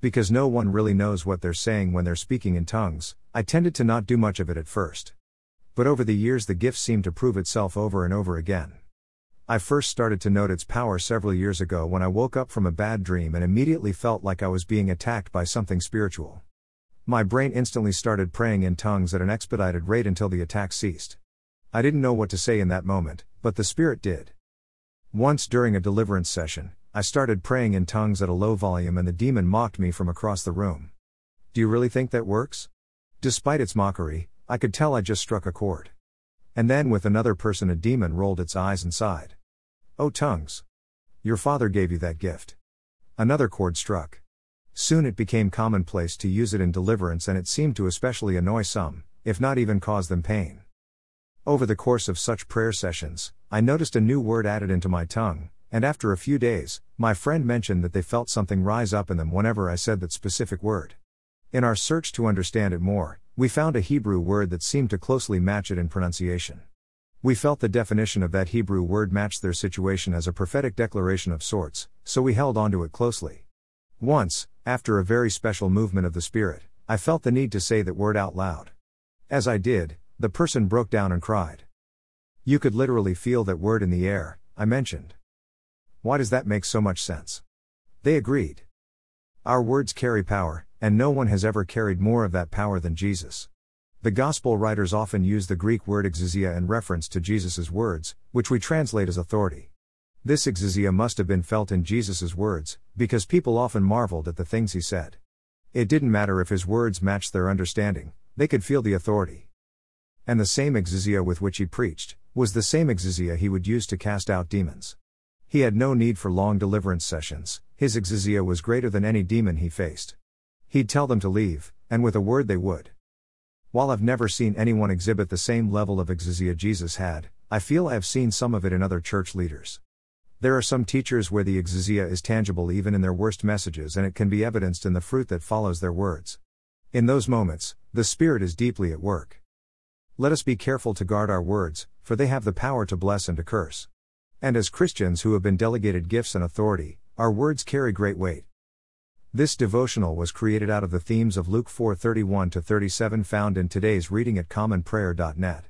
Because no one really knows what they're saying when they're speaking in tongues, I tended to not do much of it at first. But over the years, the gift seemed to prove itself over and over again. I first started to note its power several years ago when I woke up from a bad dream and immediately felt like I was being attacked by something spiritual. My brain instantly started praying in tongues at an expedited rate until the attack ceased. I didn't know what to say in that moment, but the Spirit did. Once during a deliverance session, I started praying in tongues at a low volume and the demon mocked me from across the room. Do you really think that works? Despite its mockery, I could tell I just struck a chord. And then with another person, a demon rolled its eyes and sighed. Oh, tongues! Your father gave you that gift. Another chord struck. Soon it became commonplace to use it in deliverance, and it seemed to especially annoy some, if not even cause them pain. Over the course of such prayer sessions, I noticed a new word added into my tongue, and after a few days, my friend mentioned that they felt something rise up in them whenever I said that specific word. In our search to understand it more, we found a Hebrew word that seemed to closely match it in pronunciation. We felt the definition of that Hebrew word matched their situation as a prophetic declaration of sorts, so we held onto it closely. Once, after a very special movement of the Spirit, I felt the need to say that word out loud. As I did, the person broke down and cried. You could literally feel that word in the air, I mentioned. Why does that make so much sense? They agreed. Our words carry power, and no one has ever carried more of that power than Jesus. The Gospel writers often use the Greek word exousia in reference to Jesus' words, which we translate as authority. This exousia must have been felt in Jesus' words, because people often marveled at the things he said. It didn't matter if his words matched their understanding, they could feel the authority. And the same exousia with which he preached, was the same exousia he would use to cast out demons. He had no need for long deliverance sessions, his exousia was greater than any demon he faced. He'd tell them to leave, and with a word they would. While I've never seen anyone exhibit the same level of exousia Jesus had, I feel I have seen some of it in other church leaders. There are some teachers where the exousia is tangible even in their worst messages and it can be evidenced in the fruit that follows their words. In those moments, the Spirit is deeply at work. Let us be careful to guard our words, for they have the power to bless and to curse. And as Christians who have been delegated gifts and authority, our words carry great weight. This devotional was created out of the themes of Luke 4:31 to 37 found in today's reading at commonprayer.net.